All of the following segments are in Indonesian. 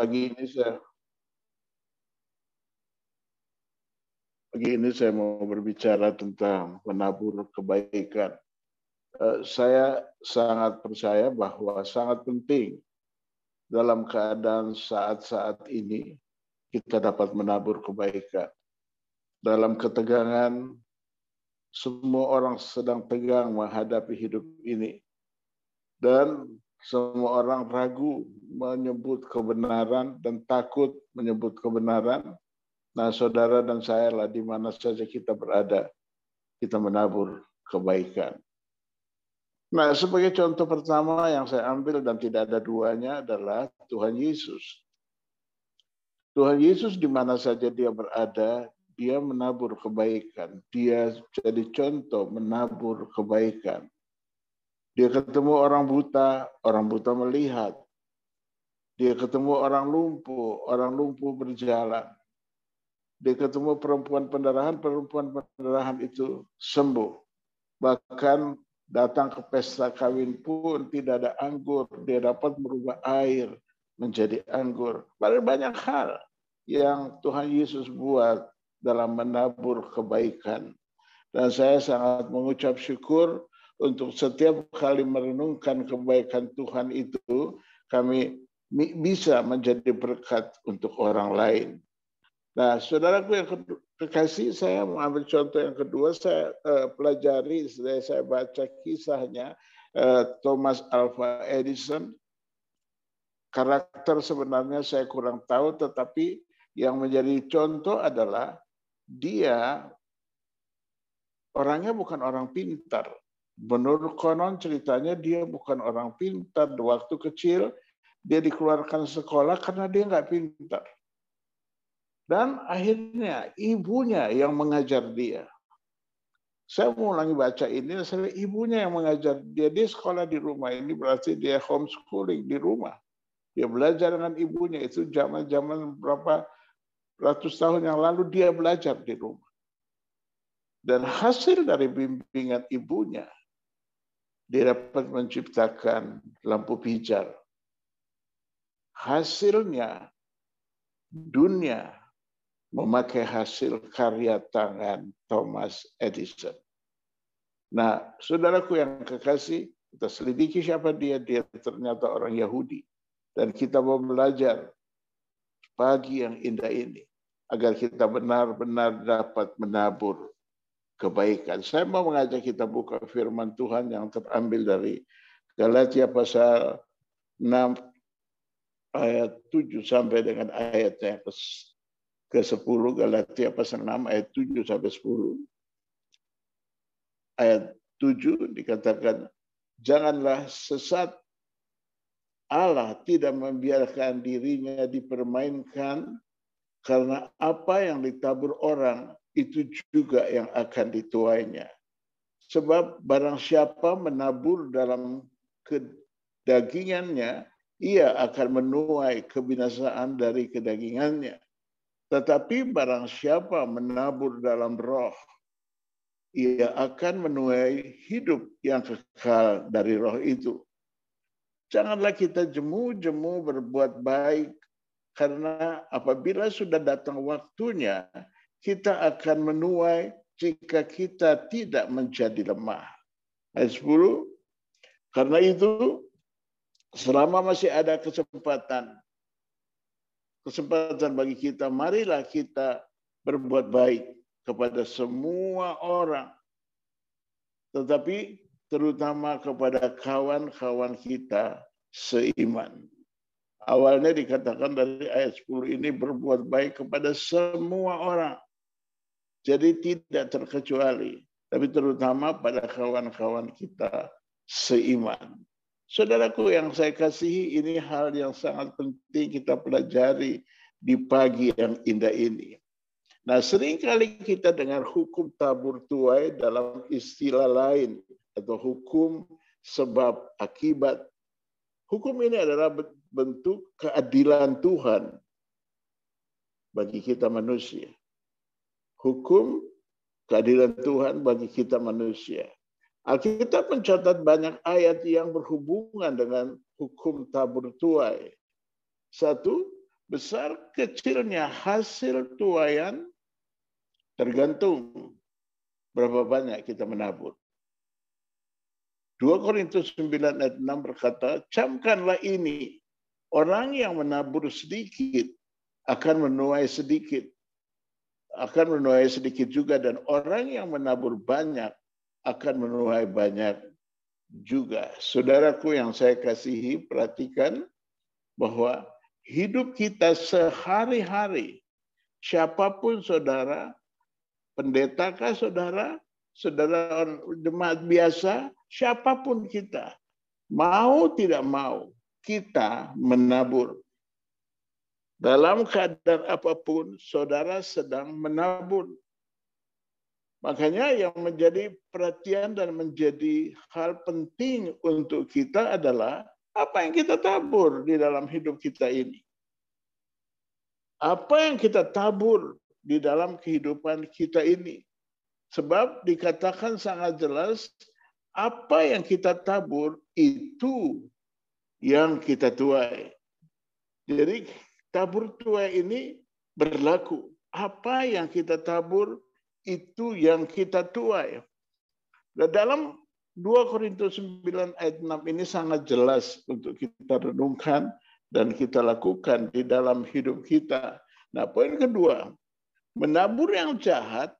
pagi ini saya pagi ini saya mau berbicara tentang menabur kebaikan. Eh, saya sangat percaya bahwa sangat penting dalam keadaan saat-saat ini kita dapat menabur kebaikan. Dalam ketegangan, semua orang sedang tegang menghadapi hidup ini. Dan semua orang ragu menyebut kebenaran dan takut menyebut kebenaran. Nah, saudara dan saya lah di mana saja kita berada, kita menabur kebaikan. Nah, sebagai contoh pertama yang saya ambil dan tidak ada duanya adalah Tuhan Yesus. Tuhan Yesus di mana saja dia berada, dia menabur kebaikan. Dia jadi contoh menabur kebaikan. Dia ketemu orang buta, orang buta melihat. Dia ketemu orang lumpuh, orang lumpuh berjalan. Dia ketemu perempuan pendarahan, perempuan pendarahan itu sembuh. Bahkan datang ke pesta kawin pun tidak ada anggur, dia dapat merubah air menjadi anggur. Banyak hal yang Tuhan Yesus buat dalam menabur kebaikan. Dan saya sangat mengucap syukur untuk setiap kali merenungkan kebaikan Tuhan itu, kami bisa menjadi berkat untuk orang lain. Nah, saudaraku yang kekasih, saya mengambil contoh yang kedua, saya uh, pelajari, saya, saya baca kisahnya uh, Thomas Alva Edison. Karakter sebenarnya saya kurang tahu, tetapi yang menjadi contoh adalah dia orangnya bukan orang pintar, Menurut konon ceritanya dia bukan orang pintar. Waktu kecil dia dikeluarkan sekolah karena dia nggak pintar. Dan akhirnya ibunya yang mengajar dia. Saya mau lagi baca ini, saya ibunya yang mengajar dia. Dia sekolah di rumah ini berarti dia homeschooling di rumah. Dia belajar dengan ibunya itu zaman-zaman berapa ratus tahun yang lalu dia belajar di rumah. Dan hasil dari bimbingan ibunya, dia dapat menciptakan lampu pijar. Hasilnya dunia memakai hasil karya tangan Thomas Edison. Nah, saudaraku yang kekasih, kita selidiki siapa dia. Dia ternyata orang Yahudi. Dan kita mau belajar pagi yang indah ini. Agar kita benar-benar dapat menabur kebaikan. Saya mau mengajak kita buka firman Tuhan yang terambil dari Galatia pasal 6 ayat 7 sampai dengan ayatnya ke, ke 10 Galatia pasal 6 ayat 7 sampai 10. Ayat 7 dikatakan janganlah sesat Allah tidak membiarkan dirinya dipermainkan karena apa yang ditabur orang itu juga yang akan dituainya. Sebab barang siapa menabur dalam kedagingannya, ia akan menuai kebinasaan dari kedagingannya. Tetapi barang siapa menabur dalam roh, ia akan menuai hidup yang kekal dari roh itu. Janganlah kita jemu-jemu berbuat baik, karena apabila sudah datang waktunya, kita akan menuai jika kita tidak menjadi lemah. Ayat 10, karena itu selama masih ada kesempatan, kesempatan bagi kita, marilah kita berbuat baik kepada semua orang. Tetapi terutama kepada kawan-kawan kita seiman. Awalnya dikatakan dari ayat 10 ini berbuat baik kepada semua orang. Jadi tidak terkecuali, tapi terutama pada kawan-kawan kita seiman. Saudaraku yang saya kasihi, ini hal yang sangat penting kita pelajari di pagi yang indah ini. Nah, sering kali kita dengar hukum tabur tuai dalam istilah lain atau hukum sebab akibat. Hukum ini adalah bentuk keadilan Tuhan bagi kita manusia hukum keadilan Tuhan bagi kita manusia. Alkitab mencatat banyak ayat yang berhubungan dengan hukum tabur tuai. Satu, besar kecilnya hasil tuayan tergantung berapa banyak kita menabur. 2 Korintus 9 ayat 6 berkata, camkanlah ini, orang yang menabur sedikit akan menuai sedikit, akan menuai sedikit juga, dan orang yang menabur banyak akan menuai banyak juga. Saudaraku yang saya kasihi, perhatikan bahwa hidup kita sehari-hari, siapa pun saudara, pendetakah saudara, saudara jemaat biasa, siapa pun kita, mau tidak mau, kita menabur. Dalam keadaan apa pun, saudara sedang menabur. Makanya yang menjadi perhatian dan menjadi hal penting untuk kita adalah apa yang kita tabur di dalam hidup kita ini. Apa yang kita tabur di dalam kehidupan kita ini. Sebab dikatakan sangat jelas apa yang kita tabur itu yang kita tuai. Jadi tabur tuai ini berlaku. Apa yang kita tabur itu yang kita tuai. Dan dalam 2 Korintus 9 ayat 6 ini sangat jelas untuk kita renungkan dan kita lakukan di dalam hidup kita. Nah, poin kedua, menabur yang jahat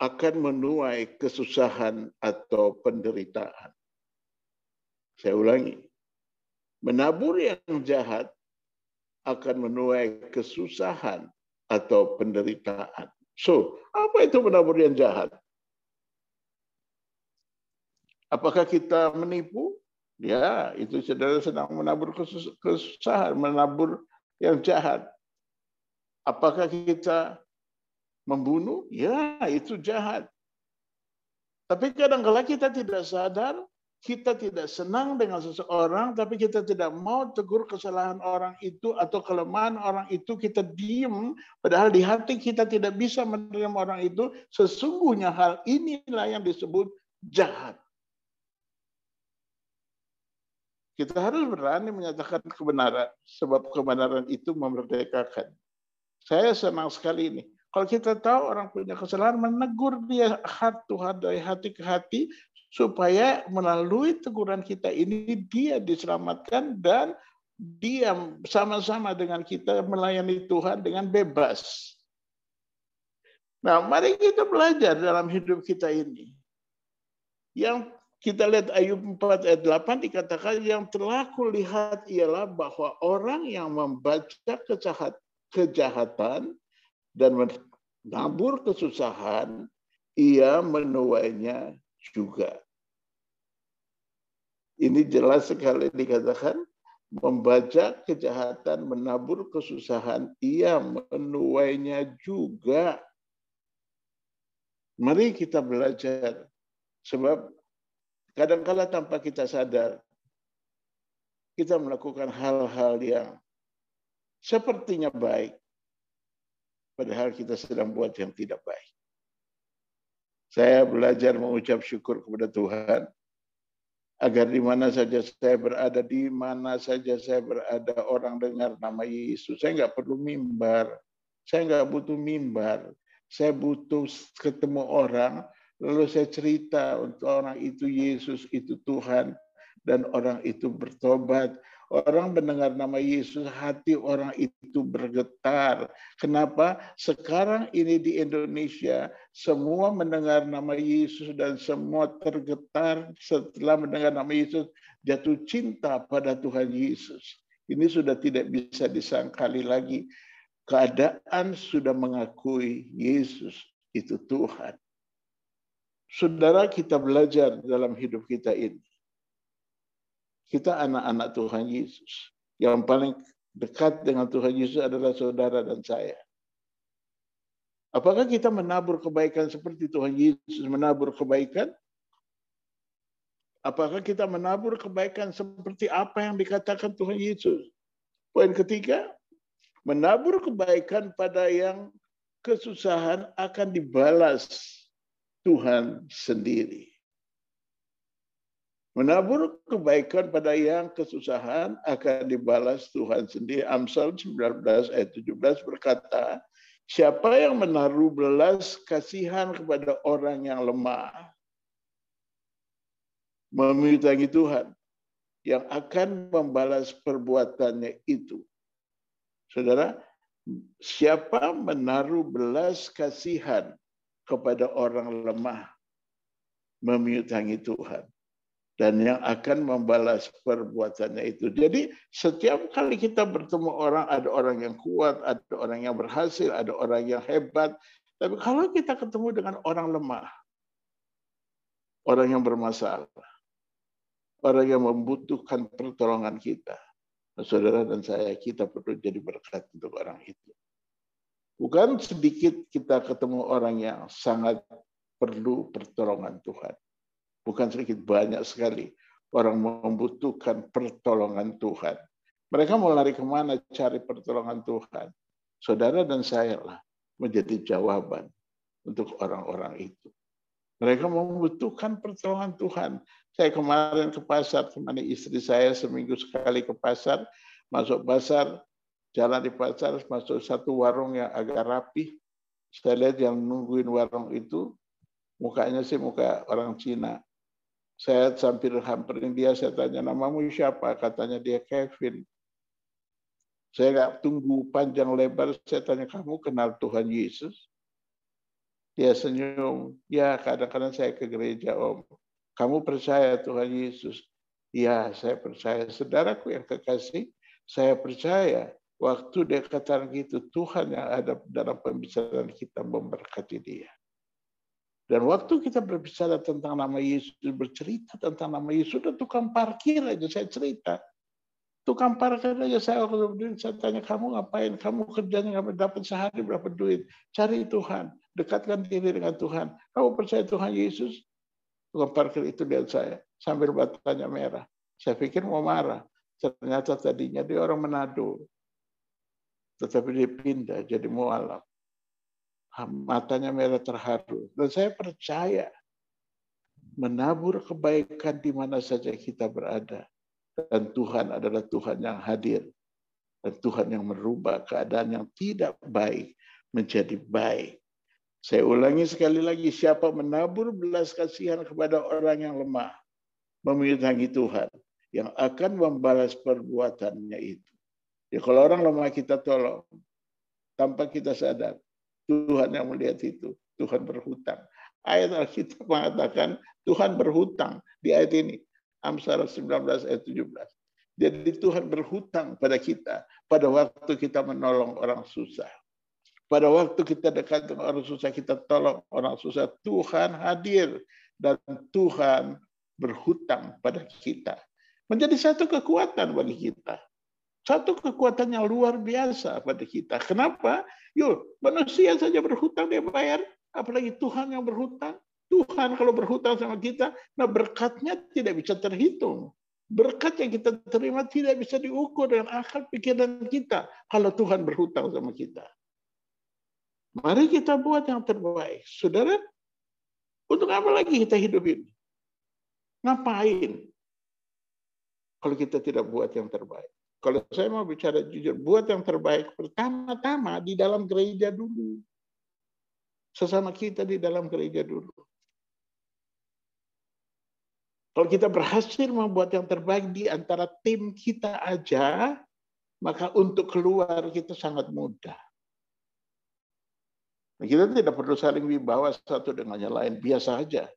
akan menuai kesusahan atau penderitaan. Saya ulangi. Menabur yang jahat akan menuai kesusahan atau penderitaan. So, apa itu menabur yang jahat? Apakah kita menipu? Ya, itu saudara sedang menabur kesusahan, menabur yang jahat. Apakah kita membunuh, ya itu jahat. Tapi kadang-kala kita tidak sadar, kita tidak senang dengan seseorang, tapi kita tidak mau tegur kesalahan orang itu atau kelemahan orang itu, kita diem, padahal di hati kita tidak bisa menerima orang itu, sesungguhnya hal inilah yang disebut jahat. Kita harus berani menyatakan kebenaran, sebab kebenaran itu memerdekakan. Saya senang sekali ini. Kalau kita tahu orang punya kesalahan, menegur dia hati hati ke hati, supaya melalui teguran kita ini dia diselamatkan dan dia sama-sama dengan kita melayani Tuhan dengan bebas. Nah, mari kita belajar dalam hidup kita ini. Yang kita lihat Ayub 4 ayat 8 dikatakan yang telah kulihat ialah bahwa orang yang membaca kejahatan dan menabur kesusahan, ia menuainya juga. Ini jelas sekali dikatakan, membaca kejahatan, menabur kesusahan, ia menuainya juga. Mari kita belajar. Sebab kadang-kala tanpa kita sadar, kita melakukan hal-hal yang sepertinya baik, padahal kita sedang buat yang tidak baik. Saya belajar mengucap syukur kepada Tuhan agar di mana saja saya berada, di mana saja saya berada, orang dengar nama Yesus. Saya nggak perlu mimbar, saya nggak butuh mimbar. Saya butuh ketemu orang, lalu saya cerita untuk orang itu Yesus, itu Tuhan, dan orang itu bertobat. Orang mendengar nama Yesus, hati orang itu bergetar. Kenapa? Sekarang ini di Indonesia, semua mendengar nama Yesus dan semua tergetar setelah mendengar nama Yesus, jatuh cinta pada Tuhan Yesus. Ini sudah tidak bisa disangkali lagi. Keadaan sudah mengakui Yesus itu Tuhan. Saudara kita belajar dalam hidup kita ini kita anak-anak Tuhan Yesus. Yang paling dekat dengan Tuhan Yesus adalah saudara dan saya. Apakah kita menabur kebaikan seperti Tuhan Yesus menabur kebaikan? Apakah kita menabur kebaikan seperti apa yang dikatakan Tuhan Yesus? Poin ketiga, menabur kebaikan pada yang kesusahan akan dibalas Tuhan sendiri. Menabur kebaikan pada yang kesusahan akan dibalas Tuhan sendiri. Amsal 19 ayat 17 berkata, siapa yang menaruh belas kasihan kepada orang yang lemah, memintangi Tuhan yang akan membalas perbuatannya itu. Saudara, siapa menaruh belas kasihan kepada orang lemah, memintangi Tuhan dan yang akan membalas perbuatannya itu. Jadi setiap kali kita bertemu orang, ada orang yang kuat, ada orang yang berhasil, ada orang yang hebat. Tapi kalau kita ketemu dengan orang lemah, orang yang bermasalah, orang yang membutuhkan pertolongan kita, saudara dan saya, kita perlu jadi berkat untuk orang itu. Bukan sedikit kita ketemu orang yang sangat perlu pertolongan Tuhan bukan sedikit banyak sekali orang membutuhkan pertolongan Tuhan. Mereka mau lari ke mana cari pertolongan Tuhan? Saudara dan saya lah menjadi jawaban untuk orang-orang itu. Mereka membutuhkan pertolongan Tuhan. Saya kemarin ke pasar, temani istri saya seminggu sekali ke pasar, masuk pasar, jalan di pasar, masuk satu warung yang agak rapi. Saya lihat yang nungguin warung itu, mukanya sih muka orang Cina. Saya hampir hampirin dia, saya tanya namamu siapa? Katanya dia Kevin. Saya nggak tunggu panjang lebar, saya tanya kamu kenal Tuhan Yesus? Dia senyum, ya kadang-kadang saya ke gereja om. Kamu percaya Tuhan Yesus? Ya, saya percaya. Saudaraku yang kekasih, saya percaya waktu dia katakan gitu, Tuhan yang ada dalam pembicaraan kita memberkati dia. Dan waktu kita berbicara tentang nama Yesus, bercerita tentang nama Yesus, sudah tukang parkir aja saya cerita. Tukang parkir aja saya waktu saya tanya kamu ngapain, kamu kerjanya ngapain, dapat sehari berapa duit, cari Tuhan, dekatkan diri dengan Tuhan. Kamu percaya Tuhan Yesus? Tukang parkir itu lihat saya sambil batanya merah. Saya pikir mau marah, ternyata tadinya dia orang Manado, tetapi dia pindah jadi mualaf matanya merah terharu. Dan saya percaya menabur kebaikan di mana saja kita berada. Dan Tuhan adalah Tuhan yang hadir. Dan Tuhan yang merubah keadaan yang tidak baik menjadi baik. Saya ulangi sekali lagi, siapa menabur belas kasihan kepada orang yang lemah, memintangi Tuhan, yang akan membalas perbuatannya itu. Ya kalau orang lemah kita tolong, tanpa kita sadar, Tuhan yang melihat itu. Tuhan berhutang. Ayat Alkitab mengatakan Tuhan berhutang di ayat ini. Amsal 19 ayat 17. Jadi Tuhan berhutang pada kita pada waktu kita menolong orang susah. Pada waktu kita dekat dengan orang susah, kita tolong orang susah. Tuhan hadir dan Tuhan berhutang pada kita. Menjadi satu kekuatan bagi kita. Satu kekuatan yang luar biasa pada kita. Kenapa? Yuk, manusia saja berhutang dia bayar, apalagi Tuhan yang berhutang. Tuhan kalau berhutang sama kita, nah berkatnya tidak bisa terhitung. Berkat yang kita terima tidak bisa diukur dengan akal pikiran kita kalau Tuhan berhutang sama kita. Mari kita buat yang terbaik. Saudara, untuk apa lagi kita hidup ini? Ngapain? Kalau kita tidak buat yang terbaik. Kalau saya mau bicara jujur, buat yang terbaik pertama-tama di dalam gereja dulu. Sesama kita di dalam gereja dulu. Kalau kita berhasil membuat yang terbaik di antara tim kita aja, maka untuk keluar kita sangat mudah. Nah, kita tidak perlu saling wibawa satu dengan yang lain, biasa aja.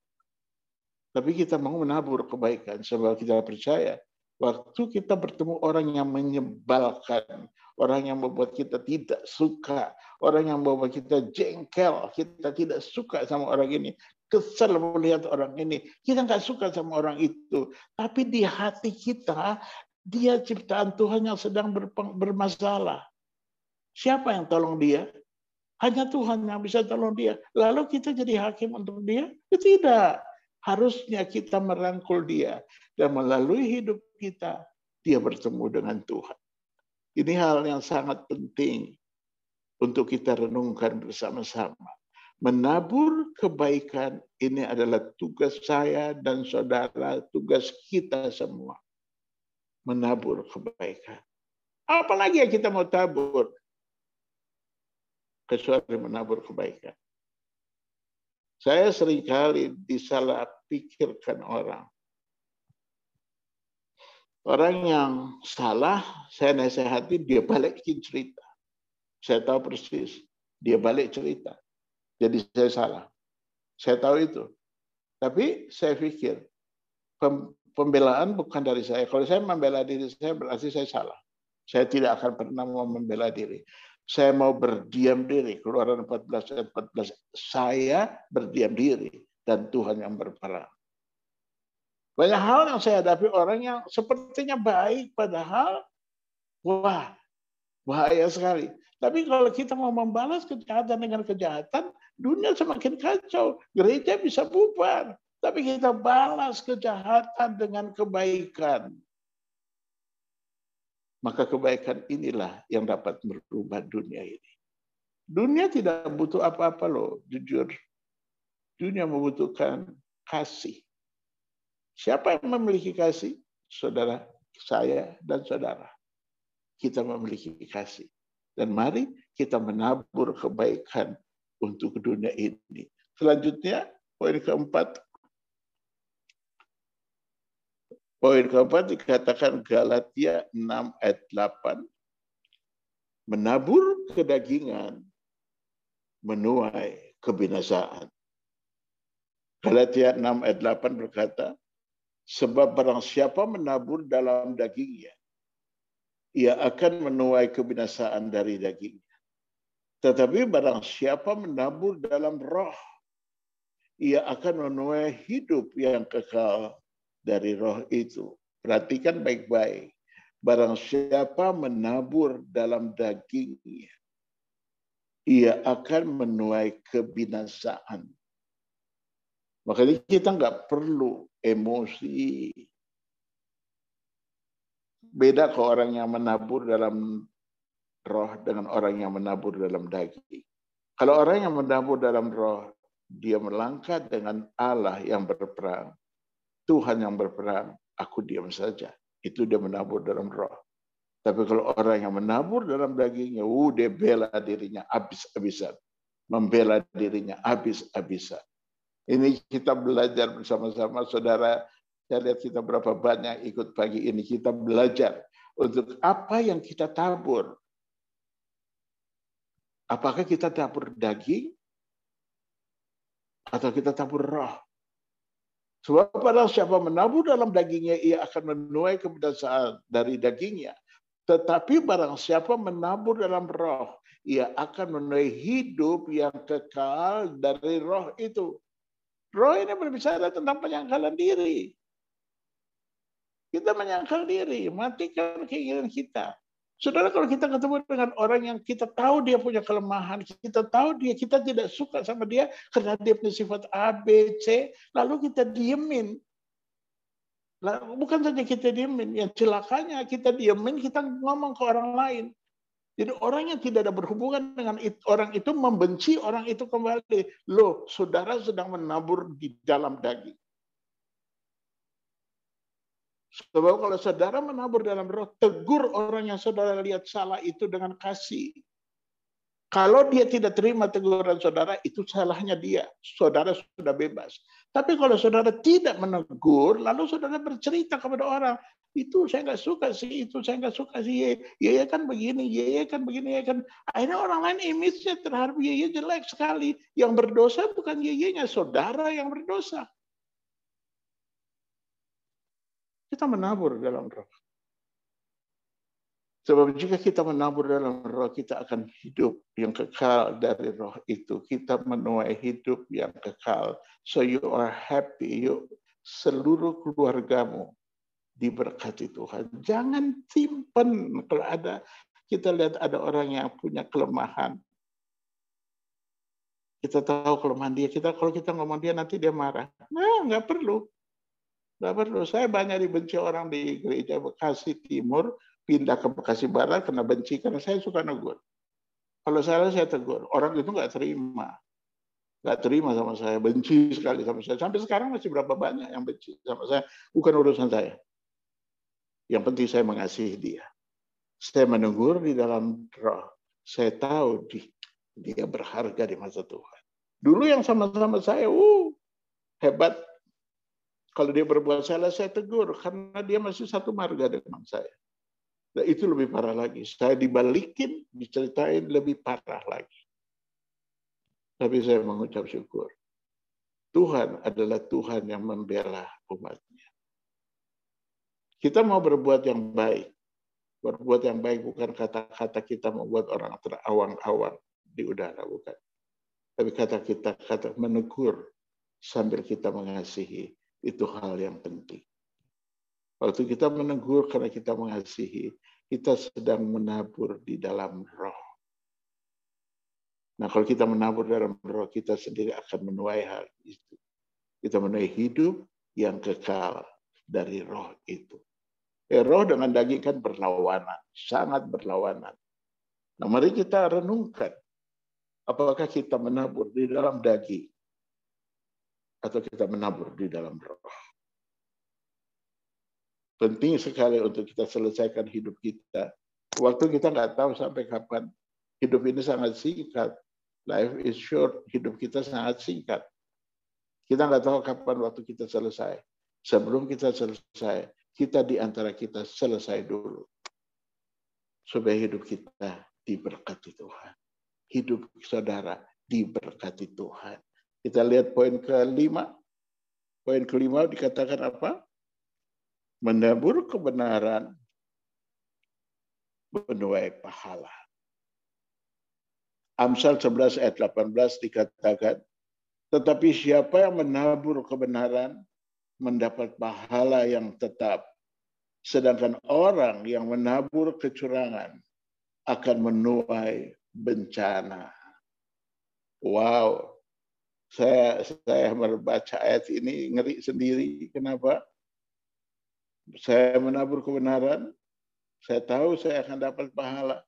Tapi kita mau menabur kebaikan sebab kita percaya Waktu kita bertemu orang yang menyebalkan, orang yang membuat kita tidak suka, orang yang membuat kita jengkel, kita tidak suka sama orang ini, kesal melihat orang ini, kita nggak suka sama orang itu. Tapi di hati kita, dia ciptaan Tuhan yang sedang bermasalah. Siapa yang tolong dia? Hanya Tuhan yang bisa tolong dia. Lalu kita jadi hakim untuk dia? Tidak. Harusnya kita merangkul dia. Dan melalui hidup kita, dia bertemu dengan Tuhan. Ini hal yang sangat penting untuk kita renungkan bersama-sama. Menabur kebaikan ini adalah tugas saya dan saudara, tugas kita semua. Menabur kebaikan. Apalagi yang kita mau tabur? Kecuali menabur kebaikan. Saya sering kali disalah pikirkan orang. Orang yang salah, saya nasihati, dia balikin cerita. Saya tahu persis, dia balik cerita. Jadi saya salah. Saya tahu itu. Tapi saya pikir pembelaan bukan dari saya. Kalau saya membela diri saya berarti saya salah. Saya tidak akan pernah mau membela diri. Saya mau berdiam diri. Keluaran 14 ayat 14. Saya berdiam diri dan Tuhan yang berperang. Banyak hal yang saya hadapi orang yang sepertinya baik padahal wah bahaya sekali. Tapi kalau kita mau membalas kejahatan dengan kejahatan, dunia semakin kacau. Gereja bisa bubar. Tapi kita balas kejahatan dengan kebaikan. Maka kebaikan inilah yang dapat merubah dunia ini. Dunia tidak butuh apa-apa loh, jujur. Dunia membutuhkan kasih. Siapa yang memiliki kasih? Saudara, saya dan saudara. Kita memiliki kasih. Dan mari kita menabur kebaikan untuk dunia ini. Selanjutnya, poin keempat. Poin keempat dikatakan Galatia 6 ayat 8. Menabur kedagingan menuai kebinasaan. Galatia 6 ayat 8 berkata, Sebab barang siapa menabur dalam dagingnya, ia akan menuai kebinasaan dari dagingnya. Tetapi barang siapa menabur dalam roh, ia akan menuai hidup yang kekal dari roh itu. Perhatikan baik-baik. Barang siapa menabur dalam dagingnya, ia akan menuai kebinasaan. Makanya kita nggak perlu emosi. Beda ke orang yang menabur dalam roh dengan orang yang menabur dalam daging. Kalau orang yang menabur dalam roh, dia melangkah dengan Allah yang berperang. Tuhan yang berperang, aku diam saja. Itu dia menabur dalam roh. Tapi kalau orang yang menabur dalam dagingnya, uh, dia bela dirinya habis-habisan. Membela dirinya habis-habisan. Ini kita belajar bersama-sama, saudara. Saya lihat kita berapa banyak ikut pagi ini. Kita belajar untuk apa yang kita tabur. Apakah kita tabur daging atau kita tabur roh? Sebab pada siapa menabur dalam dagingnya, ia akan menuai kebinasaan dari dagingnya. Tetapi barang siapa menabur dalam roh, ia akan menuai hidup yang kekal dari roh itu. Roh ini berbicara tentang penyangkalan diri. Kita menyangkal diri, matikan keinginan kita. Saudara kalau kita ketemu dengan orang yang kita tahu dia punya kelemahan, kita tahu dia kita tidak suka sama dia karena dia punya sifat A, B, C, lalu kita diemin. Bukan saja kita diemin, yang celakanya kita diemin, kita ngomong ke orang lain. Jadi orang yang tidak ada berhubungan dengan orang itu membenci orang itu kembali. Loh, saudara sedang menabur di dalam daging. Sebab kalau saudara menabur dalam roh, tegur orang yang saudara lihat salah itu dengan kasih. Kalau dia tidak terima teguran saudara, itu salahnya dia. Saudara sudah bebas. Tapi kalau saudara tidak menegur, lalu saudara bercerita kepada orang, itu saya nggak suka sih, itu saya nggak suka sih, ya, ya kan begini, ya, ya kan begini, ya kan. Akhirnya orang lain image-nya terhadap ya, ya jelek sekali. Yang berdosa bukan ya, nya saudara yang berdosa. Kita menabur dalam roh. Sebab jika kita menabur dalam roh, kita akan hidup yang kekal dari roh itu. Kita menuai hidup yang kekal. So you are happy. You, seluruh keluargamu diberkati Tuhan. Jangan simpan kalau ada kita lihat ada orang yang punya kelemahan. Kita tahu kelemahan dia. Kita kalau kita ngomong dia nanti dia marah. Nah, nggak perlu. Tidak perlu. Saya banyak dibenci orang di gereja Bekasi Timur, pindah ke Bekasi Barat karena benci, karena saya suka negur. Kalau salah saya tegur. Orang itu nggak terima. nggak terima sama saya, benci sekali sama saya. Sampai sekarang masih berapa banyak yang benci sama saya. Bukan urusan saya. Yang penting saya mengasihi dia. Saya menegur di dalam roh. Saya tahu dia berharga di masa Tuhan. Dulu yang sama-sama saya, uh, hebat. Kalau dia berbuat salah, saya tegur. Karena dia masih satu marga dengan saya. Dan itu lebih parah lagi. Saya dibalikin, diceritain lebih parah lagi. Tapi saya mengucap syukur. Tuhan adalah Tuhan yang membela umatnya. Kita mau berbuat yang baik. Berbuat yang baik bukan kata-kata kita membuat orang terawang-awang di udara, bukan. Tapi kata kita, kata menegur sambil kita mengasihi, itu hal yang penting. Waktu kita menegur karena kita mengasihi, kita sedang menabur di dalam roh. Nah, kalau kita menabur dalam roh, kita sendiri akan menuai hal itu. Kita menuai hidup yang kekal dari roh itu. Eh, roh dengan daging kan berlawanan, sangat berlawanan. Nah, mari kita renungkan. Apakah kita menabur di dalam daging atau kita menabur di dalam roh? Penting sekali untuk kita selesaikan hidup kita. Waktu kita nggak tahu sampai kapan. Hidup ini sangat singkat. Life is short, hidup kita sangat singkat. Kita nggak tahu kapan waktu kita selesai. Sebelum kita selesai, kita di antara kita selesai dulu. Supaya hidup kita diberkati Tuhan. Hidup saudara diberkati Tuhan. Kita lihat poin kelima. Poin kelima dikatakan apa? Menabur kebenaran, menuai pahala. Amsal 11 ayat 18 dikatakan, tetapi siapa yang menabur kebenaran mendapat pahala yang tetap. Sedangkan orang yang menabur kecurangan akan menuai bencana. Wow, saya saya membaca ayat ini ngeri sendiri. Kenapa? Saya menabur kebenaran, saya tahu saya akan dapat pahala.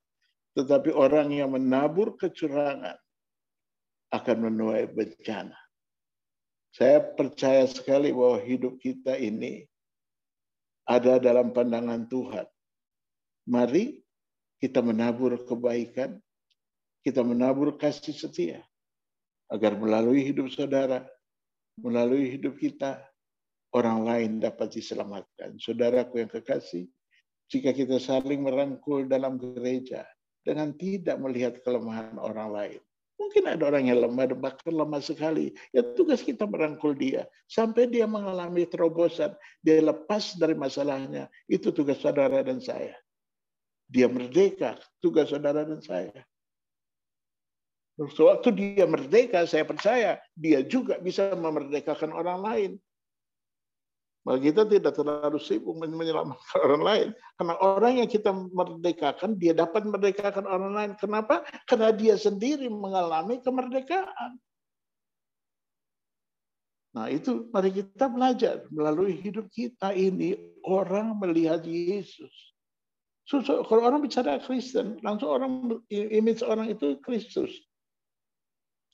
Tetapi orang yang menabur kecurangan akan menuai bencana. Saya percaya sekali bahwa hidup kita ini ada dalam pandangan Tuhan. Mari kita menabur kebaikan, kita menabur kasih setia, agar melalui hidup saudara, melalui hidup kita, orang lain dapat diselamatkan. Saudaraku yang kekasih, jika kita saling merangkul dalam gereja, dengan tidak melihat kelemahan orang lain. Mungkin ada orang yang lemah, bahkan lemah sekali. Ya tugas kita merangkul dia. Sampai dia mengalami terobosan. Dia lepas dari masalahnya. Itu tugas saudara dan saya. Dia merdeka. Tugas saudara dan saya. Sewaktu dia merdeka, saya percaya dia juga bisa memerdekakan orang lain. Maka kita tidak terlalu sibuk menyelamatkan orang lain. Karena orang yang kita merdekakan, dia dapat merdekakan orang lain. Kenapa? Karena dia sendiri mengalami kemerdekaan. Nah itu mari kita belajar. Melalui hidup kita ini, orang melihat Yesus. So, kalau orang bicara Kristen, langsung orang image orang itu Kristus.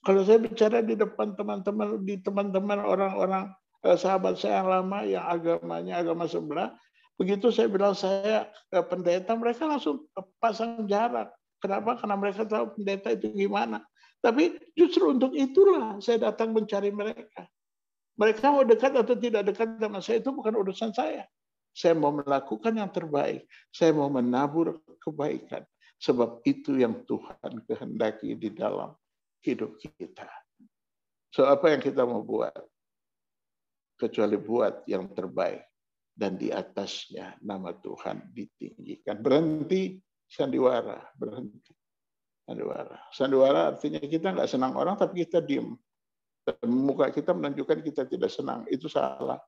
Kalau saya bicara di depan teman-teman, di teman-teman orang-orang sahabat saya yang lama yang agamanya agama sebelah, begitu saya bilang saya pendeta, mereka langsung pasang jarak. Kenapa? Karena mereka tahu pendeta itu gimana. Tapi justru untuk itulah saya datang mencari mereka. Mereka mau dekat atau tidak dekat sama saya itu bukan urusan saya. Saya mau melakukan yang terbaik. Saya mau menabur kebaikan. Sebab itu yang Tuhan kehendaki di dalam hidup kita. So apa yang kita mau buat? Kecuali buat yang terbaik dan di atasnya nama Tuhan ditinggikan. Berhenti sandiwara, berhenti. Sandiwara. Sandiwara artinya kita nggak senang orang tapi kita diem. Dan muka kita menunjukkan kita tidak senang. Itu salah.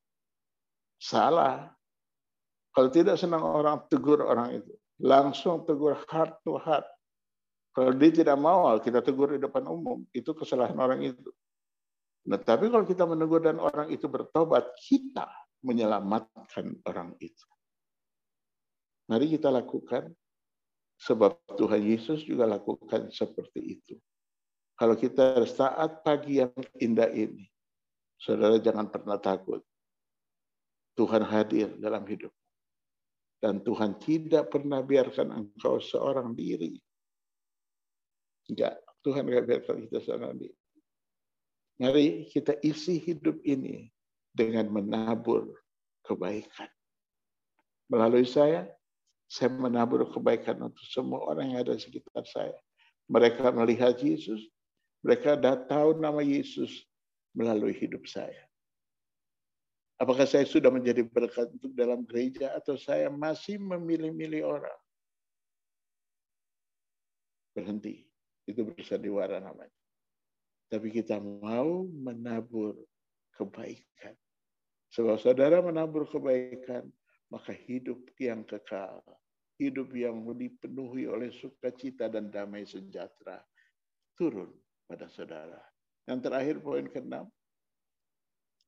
Salah. Kalau tidak senang orang, tegur orang itu. Langsung tegur heart to heart. Kalau dia tidak mau, kita tegur di depan umum. Itu kesalahan orang itu. Nah, tapi kalau kita menegur dan orang itu bertobat, kita menyelamatkan orang itu. Mari kita lakukan, sebab Tuhan Yesus juga lakukan seperti itu. Kalau kita saat pagi yang indah ini, saudara jangan pernah takut. Tuhan hadir dalam hidup. Dan Tuhan tidak pernah biarkan engkau seorang diri. Enggak, Tuhan enggak biarkan kita seorang diri. Mari kita isi hidup ini dengan menabur kebaikan. Melalui saya, saya menabur kebaikan untuk semua orang yang ada di sekitar saya. Mereka melihat Yesus, mereka dah tahu nama Yesus melalui hidup saya. Apakah saya sudah menjadi berkat untuk dalam gereja atau saya masih memilih-milih orang? Berhenti. Itu bersandiwara namanya. Tapi kita mau menabur kebaikan. Sebab saudara menabur kebaikan, maka hidup yang kekal, hidup yang dipenuhi oleh sukacita dan damai sejahtera turun pada saudara. Yang terakhir poin ke-6,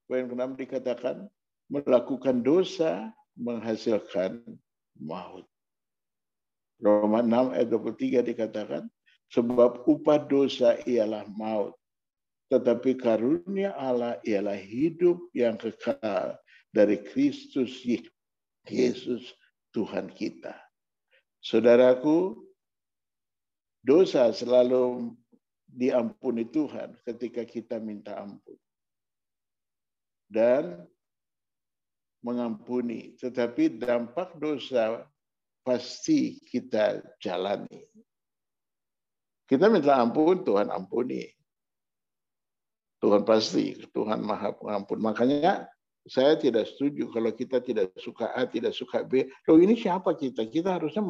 Poin ke-6 dikatakan melakukan dosa menghasilkan maut. Roma 6 ayat 23 dikatakan sebab upah dosa ialah maut. Tetapi karunia Allah ialah hidup yang kekal dari Kristus Yesus Tuhan kita. Saudaraku, dosa selalu diampuni Tuhan ketika kita minta ampun dan mengampuni. Tetapi dampak dosa pasti kita jalani. Kita minta ampun, Tuhan ampuni. Tuhan pasti, Tuhan maha pengampun. Makanya saya tidak setuju kalau kita tidak suka A, tidak suka B. Loh ini siapa kita? Kita harusnya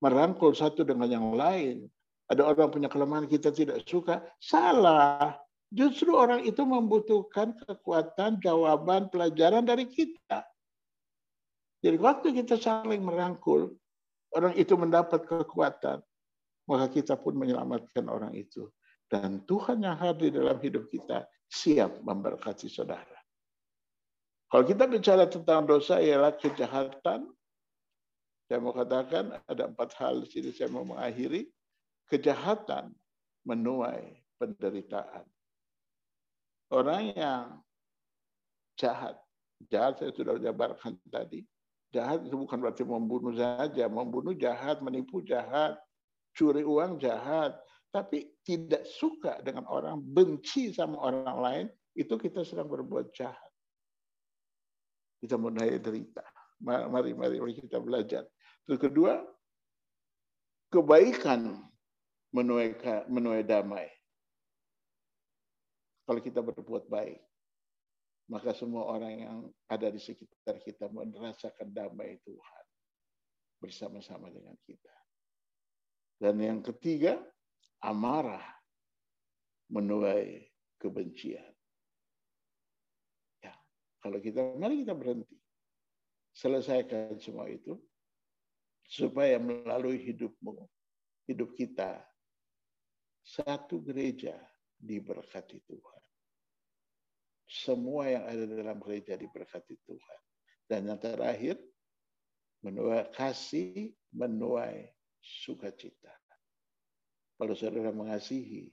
merangkul satu dengan yang lain. Ada orang punya kelemahan kita tidak suka. Salah. Justru orang itu membutuhkan kekuatan, jawaban, pelajaran dari kita. Jadi waktu kita saling merangkul, orang itu mendapat kekuatan, maka kita pun menyelamatkan orang itu. Dan Tuhan yang hadir dalam hidup kita siap memberkati saudara. Kalau kita bicara tentang dosa ialah kejahatan, saya mau katakan ada empat hal di sini saya mau mengakhiri. Kejahatan menuai penderitaan. Orang yang jahat, jahat saya sudah jabarkan tadi. Jahat itu bukan berarti membunuh saja. Membunuh jahat, menipu jahat, curi uang jahat. Tapi tidak suka dengan orang, benci sama orang lain, itu kita sedang berbuat jahat. Kita menaik derita. Mari, mari, mari kita belajar. Terus kedua, kebaikan menuai, menuai damai. Kalau kita berbuat baik, maka semua orang yang ada di sekitar kita merasakan damai Tuhan bersama-sama dengan kita. Dan yang ketiga, amarah menuai kebencian. Ya, kalau kita mari kita berhenti. Selesaikan semua itu supaya melalui hidupmu, hidup kita satu gereja diberkati Tuhan semua yang ada dalam gereja diberkati Tuhan. Dan yang terakhir, menuai kasih, menuai sukacita. Kalau saudara mengasihi,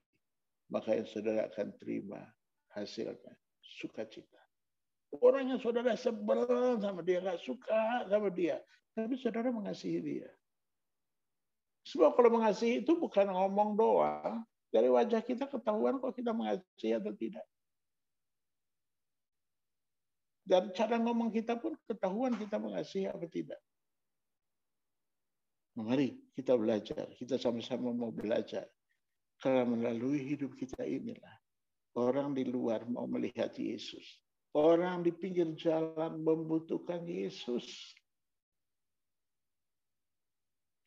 maka yang saudara akan terima hasilnya sukacita. Orang yang saudara sebel sama dia, nggak suka sama dia, tapi saudara mengasihi dia. Sebab kalau mengasihi itu bukan ngomong doang, dari wajah kita ketahuan kok kita mengasihi atau tidak. Dan cara ngomong kita pun ketahuan kita mengasihi apa tidak. Mari kita belajar. Kita sama-sama mau belajar. Karena melalui hidup kita inilah. Orang di luar mau melihat Yesus. Orang di pinggir jalan membutuhkan Yesus.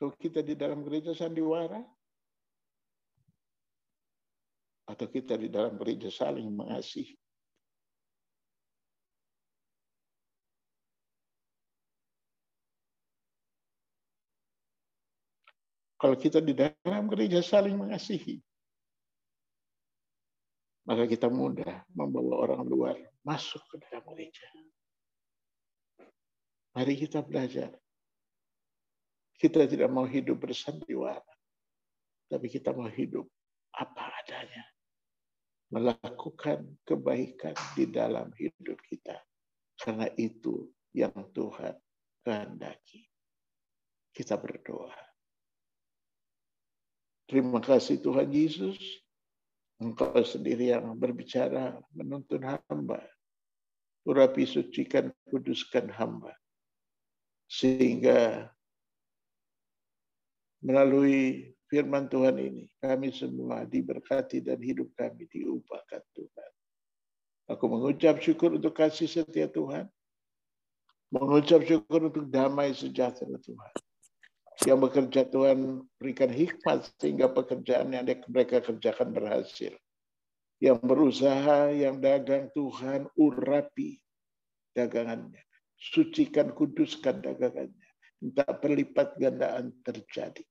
Kalau kita di dalam gereja sandiwara, atau kita di dalam gereja saling mengasihi. Kalau kita di dalam gereja saling mengasihi, maka kita mudah membawa orang luar masuk ke dalam gereja. Mari kita belajar. Kita tidak mau hidup bersandiwara, tapi kita mau hidup apa padanya. Melakukan kebaikan di dalam hidup kita. Karena itu yang Tuhan kehendaki. Kita berdoa. Terima kasih Tuhan Yesus. Engkau sendiri yang berbicara menuntun hamba. Urapi sucikan, kuduskan hamba. Sehingga melalui firman Tuhan ini, kami semua diberkati dan hidup kami diubahkan Tuhan. Aku mengucap syukur untuk kasih setia Tuhan. Mengucap syukur untuk damai sejahtera Tuhan. Yang bekerja Tuhan berikan hikmat sehingga pekerjaan yang mereka kerjakan berhasil. Yang berusaha, yang dagang Tuhan urapi dagangannya. Sucikan, kuduskan dagangannya. Minta perlipat gandaan terjadi.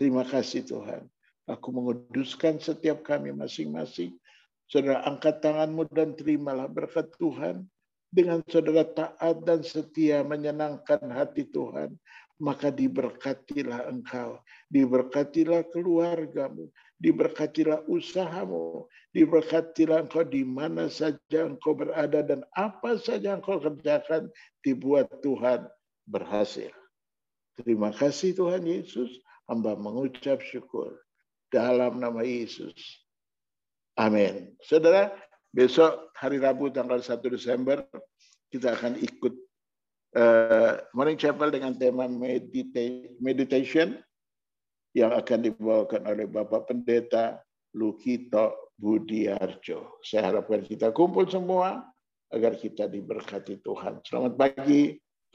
Terima kasih Tuhan. Aku menguduskan setiap kami masing-masing. Saudara angkat tanganmu dan terimalah berkat Tuhan. Dengan saudara taat dan setia menyenangkan hati Tuhan maka diberkatilah engkau, diberkatilah keluargamu, diberkatilah usahamu, diberkatilah engkau di mana saja engkau berada dan apa saja engkau kerjakan dibuat Tuhan berhasil. Terima kasih Tuhan Yesus, hamba mengucap syukur dalam nama Yesus. Amin. Saudara, besok hari Rabu tanggal 1 Desember kita akan ikut uh, Morning Chapel dengan tema meditation yang akan dibawakan oleh Bapak Pendeta Lukito Budiarjo. Saya harapkan kita kumpul semua agar kita diberkati Tuhan. Selamat pagi,